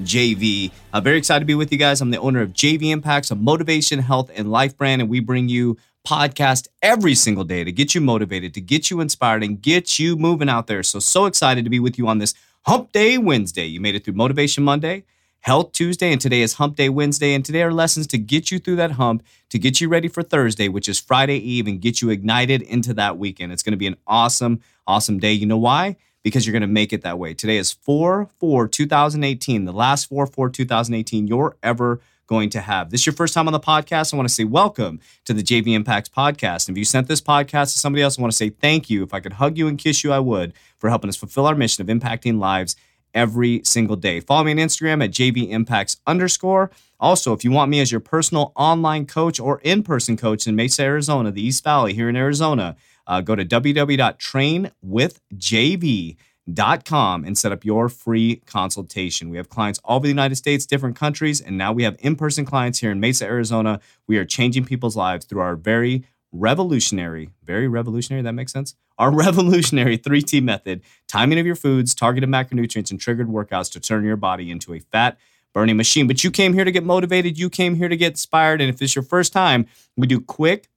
JV. I'm uh, very excited to be with you guys. I'm the owner of JV Impacts, a motivation, health, and life brand, and we bring you podcast every single day to get you motivated, to get you inspired, and get you moving out there. So, so excited to be with you on this Hump Day Wednesday. You made it through Motivation Monday, Health Tuesday, and today is Hump Day Wednesday. And today are lessons to get you through that hump, to get you ready for Thursday, which is Friday Eve, and get you ignited into that weekend. It's going to be an awesome, awesome day. You know why? Because you're going to make it that way. Today is 4 4 2018, the last 4 4 2018 you're ever going to have. This is your first time on the podcast. I want to say welcome to the JV Impacts podcast. And if you sent this podcast to somebody else, I want to say thank you. If I could hug you and kiss you, I would for helping us fulfill our mission of impacting lives every single day. Follow me on Instagram at JV Impacts underscore. Also, if you want me as your personal online coach or in person coach in Mesa, Arizona, the East Valley here in Arizona, uh, go to www.trainwithjv.com and set up your free consultation. We have clients all over the United States, different countries, and now we have in person clients here in Mesa, Arizona. We are changing people's lives through our very revolutionary, very revolutionary, that makes sense? Our revolutionary 3T method timing of your foods, targeted macronutrients, and triggered workouts to turn your body into a fat burning machine. But you came here to get motivated, you came here to get inspired. And if this is your first time, we do quick,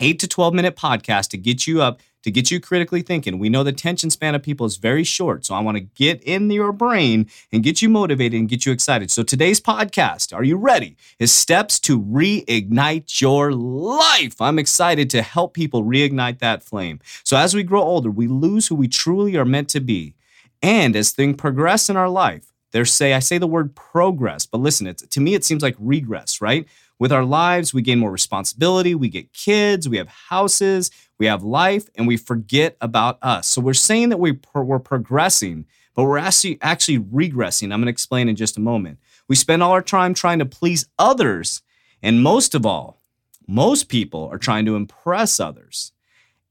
eight to 12 minute podcast to get you up, to get you critically thinking. We know the attention span of people is very short. So I want to get in your brain and get you motivated and get you excited. So today's podcast, are you ready? Is steps to reignite your life. I'm excited to help people reignite that flame. So as we grow older, we lose who we truly are meant to be. And as things progress in our life, there's say, I say the word progress, but listen, it's, to me, it seems like regress, right? With our lives, we gain more responsibility, we get kids, we have houses, we have life, and we forget about us. So we're saying that we pro- we're progressing, but we're actually actually regressing. I'm going to explain in just a moment. We spend all our time trying to please others, and most of all, most people are trying to impress others.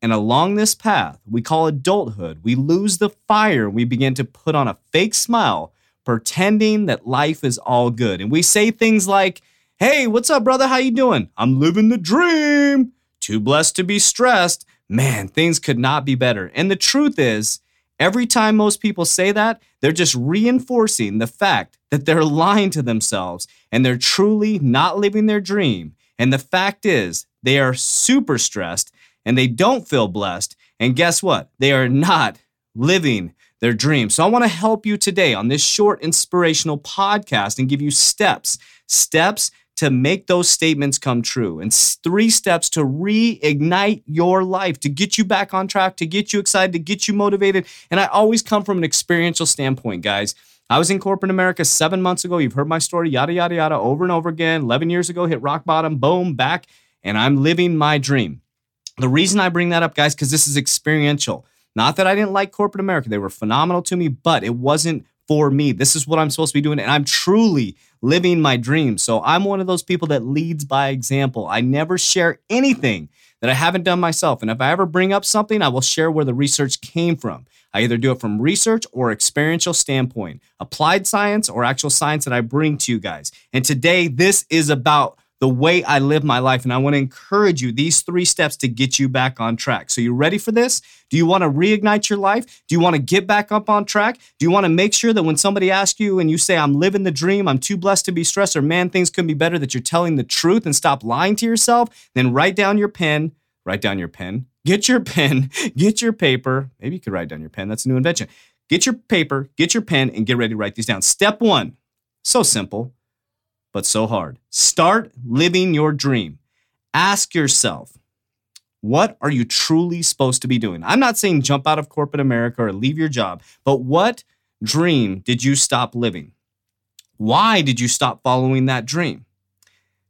And along this path we call adulthood, we lose the fire. We begin to put on a fake smile, pretending that life is all good. And we say things like, Hey, what's up, brother? How you doing? I'm living the dream. Too blessed to be stressed. Man, things could not be better. And the truth is, every time most people say that, they're just reinforcing the fact that they're lying to themselves and they're truly not living their dream. And the fact is, they are super stressed and they don't feel blessed. And guess what? They are not living their dream. So I want to help you today on this short inspirational podcast and give you steps, steps to make those statements come true and three steps to reignite your life, to get you back on track, to get you excited, to get you motivated. And I always come from an experiential standpoint, guys. I was in corporate America seven months ago. You've heard my story, yada, yada, yada, over and over again. 11 years ago, hit rock bottom, boom, back, and I'm living my dream. The reason I bring that up, guys, because this is experiential. Not that I didn't like corporate America, they were phenomenal to me, but it wasn't for me. This is what I'm supposed to be doing. And I'm truly living my dream. So I'm one of those people that leads by example. I never share anything that I haven't done myself. And if I ever bring up something, I will share where the research came from. I either do it from research or experiential standpoint, applied science or actual science that I bring to you guys. And today, this is about the way I live my life. And I want to encourage you these three steps to get you back on track. So, you ready for this? Do you want to reignite your life? Do you want to get back up on track? Do you want to make sure that when somebody asks you and you say, I'm living the dream, I'm too blessed to be stressed, or man, things could be better, that you're telling the truth and stop lying to yourself? Then write down your pen, write down your pen, get your pen, get your paper. Maybe you could write down your pen. That's a new invention. Get your paper, get your pen, and get ready to write these down. Step one, so simple but so hard. Start living your dream. Ask yourself, what are you truly supposed to be doing? I'm not saying jump out of corporate America or leave your job, but what dream did you stop living? Why did you stop following that dream?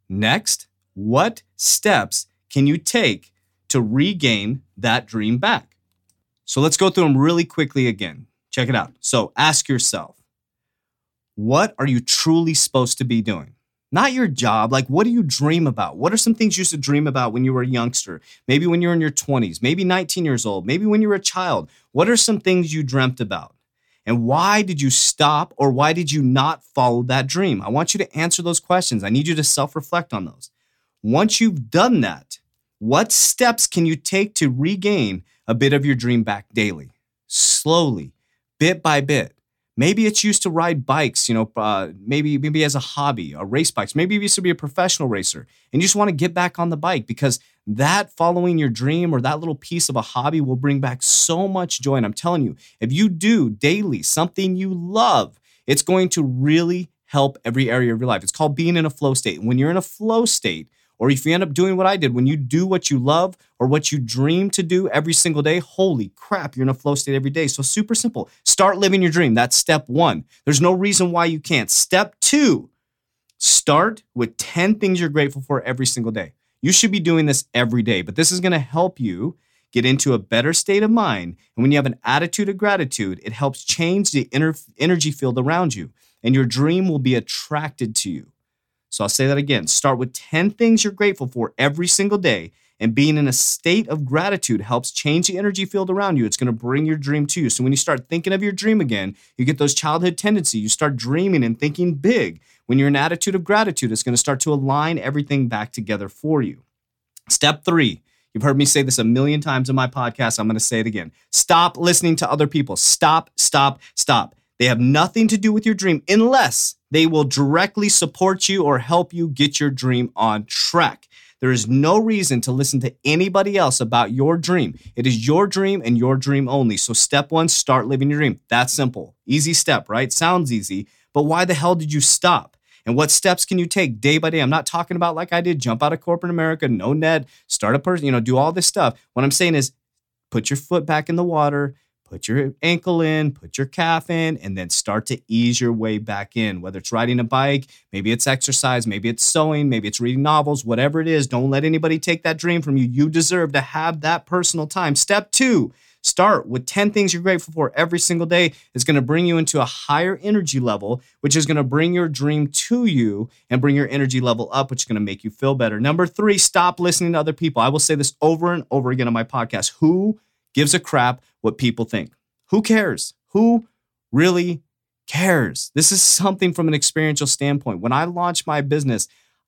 Next, what steps can you take to regain that dream back? So let's go through them really quickly again. Check it out. So ask yourself, What are you truly supposed to be doing? Not your job. Like, what do you dream about? What are some things you used to dream about when you were a youngster? Maybe when you're in your 20s, maybe 19 years old, maybe when you were a child. What are some things you dreamt about? And why did you stop or why did you not follow that dream? I want you to answer those questions. I need you to self reflect on those. Once you've done that, what steps can you take to regain a bit of your dream back daily? Slowly, bit by bit. Maybe it's used to ride bikes, you know, uh, maybe maybe as a hobby, a race bikes. Maybe you used to be a professional racer and you just want to get back on the bike because that following your dream or that little piece of a hobby will bring back so much joy. And I'm telling you, if you do daily something you love, it's going to really help every area of your life. It's called being in a flow state. When you're in a flow state, or if you end up doing what I did, when you do what you love or what you dream to do every single day, holy crap, you're in a flow state every day. So, super simple. Start living your dream. That's step one. There's no reason why you can't. Step two, start with 10 things you're grateful for every single day. You should be doing this every day, but this is to help you get into a better state of mind. And when you have an attitude of gratitude, it helps change the inner energy field around you, and your dream will be attracted to you. So I'll say that again. Start with 10 things you're grateful for every single day. And being in a state of gratitude helps change the energy field around you. It's going to bring your dream to you. So when you start thinking of your dream again, you get those childhood tendencies. You start dreaming and thinking big. When you're in an attitude of gratitude, it's going to start to align everything back together for you. Step three. You've heard me say this a million times in my podcast. I'm going to say it again. Stop listening to other people. Stop, stop, stop. They have nothing to do with your dream unless they will directly support you or help you get your dream on track. There is no reason to listen to anybody else about your dream. It is your dream and your dream only. So, step one, start living your dream. That's simple. Easy step, right? Sounds easy, but why the hell did you stop? And what steps can you take day by day? I'm not talking about like I did, jump out of corporate America, no net, start a person, you know, do all this stuff. What I'm saying is put your foot back in the water, put your ankle in, put your calf in, and then start to ease your way back in. Whether it's riding a bike, maybe it's exercise, maybe it's sewing, maybe it's reading novels, whatever it is, don't let anybody take that dream from you. You deserve to have that personal time. Step two, start with 10 things you're grateful for every single day. It's going to bring you into a higher energy level, which is going to bring your dream to you and bring your energy level up, which is going to make you feel better. Number three, stop listening to other people. I will say this over and over again on my podcast. Who gives a crap what people think. Who cares? Who really cares? This is something from an experiential standpoint. When I launched my business,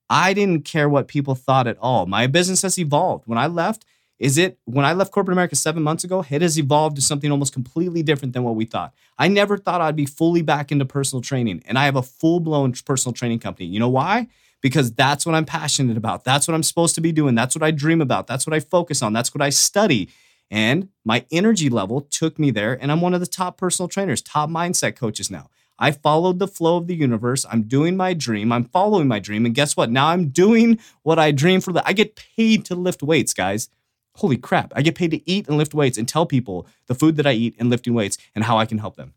I didn't care what people thought at all. My business has evolved. When I left, is it when I left corporate America seven months ago, it has evolved to something almost completely different than what we thought. I never thought I'd be fully back into personal training, and I have a full blown personal training company. You know why? Because that's what I'm passionate about. That's what I'm supposed to be doing. That's what I dream about. That's what I focus on. That's what I study. And my energy level took me there. And I'm one of the top personal trainers, top mindset coaches now. I followed the flow of the universe. I'm doing my dream. I'm following my dream. And guess what? Now I'm doing what I dream for. The, I get paid to lift weights, guys. Holy crap. I get paid to eat and lift weights and tell people the food that I eat and lifting weights and how I can help them.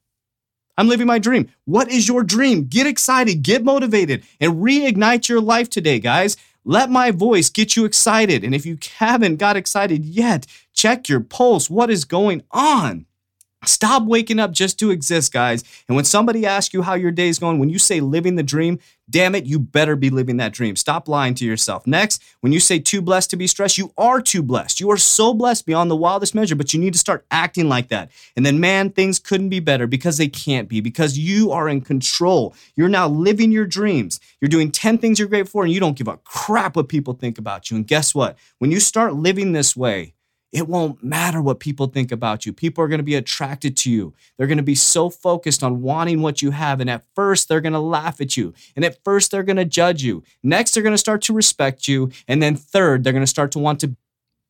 I'm living my dream. What is your dream? Get excited, get motivated, and reignite your life today, guys. Let my voice get you excited. And if you haven't got excited yet, check your pulse. What is going on? Stop waking up just to exist, guys. And when somebody asks you how your day is going, when you say living the dream, damn it, you better be living that dream. Stop lying to yourself. Next, when you say too blessed to be stressed, you are too blessed. You are so blessed beyond the wildest measure, but you need to start acting like that. And then, man, things couldn't be better because they can't be, because you are in control. You're now living your dreams. You're doing 10 things you're grateful for, and you don't give a crap what people think about you. And guess what? When you start living this way, it won't matter what people think about you. People are going to be attracted to you. They're going to be so focused on wanting what you have. And at first, they're going to laugh at you. And at first, they're going to judge you. Next, they're going to start to respect you. And then, third, they're going to start to want to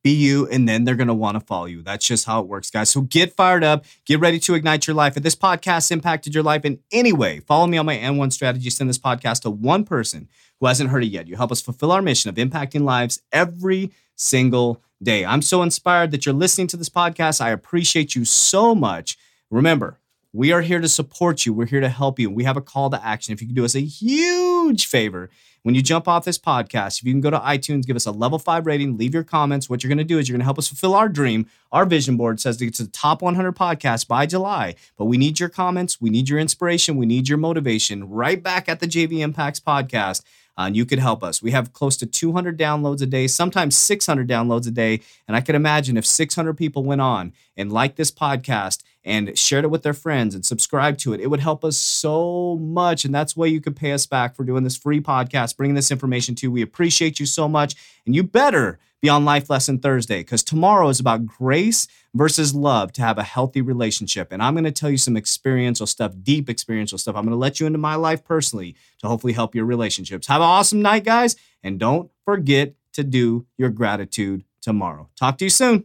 be you. And then they're going to want to follow you. That's just how it works, guys. So get fired up. Get ready to ignite your life. If this podcast impacted your life in any way, follow me on my N1 strategy. Send this podcast to one person who hasn't heard it yet. You help us fulfill our mission of impacting lives every single day. I'm so inspired that you're listening to this podcast. I appreciate you so much. Remember, we are here to support you. We're here to help you. We have a call to action. If you can do us a huge huge favor when you jump off this podcast, if you can go to iTunes, give us a level five rating, leave your comments. What you're going to do is you're going to help us fulfill our dream. Our vision board says to get to the top 100 podcasts by July, but we need your comments, we need your inspiration, we need your motivation right back at the JV Impacts podcast. Uh, and you could help us. We have close to 200 downloads a day, sometimes 600 downloads a day. And I could imagine if 600 people went on and liked this podcast and shared it with their friends and subscribe to it, it would help us so much. And that's why you could pay us back for doing this free podcast, bringing this information to you. We appreciate you so much. And you better be on Life Lesson Thursday because tomorrow is about grace versus love to have a healthy relationship. And I'm going to tell you some experiential stuff, deep experiential stuff. I'm going to let you into my life personally to hopefully help your relationships. Have an awesome night, guys. And don't forget to do your gratitude tomorrow. Talk to you soon.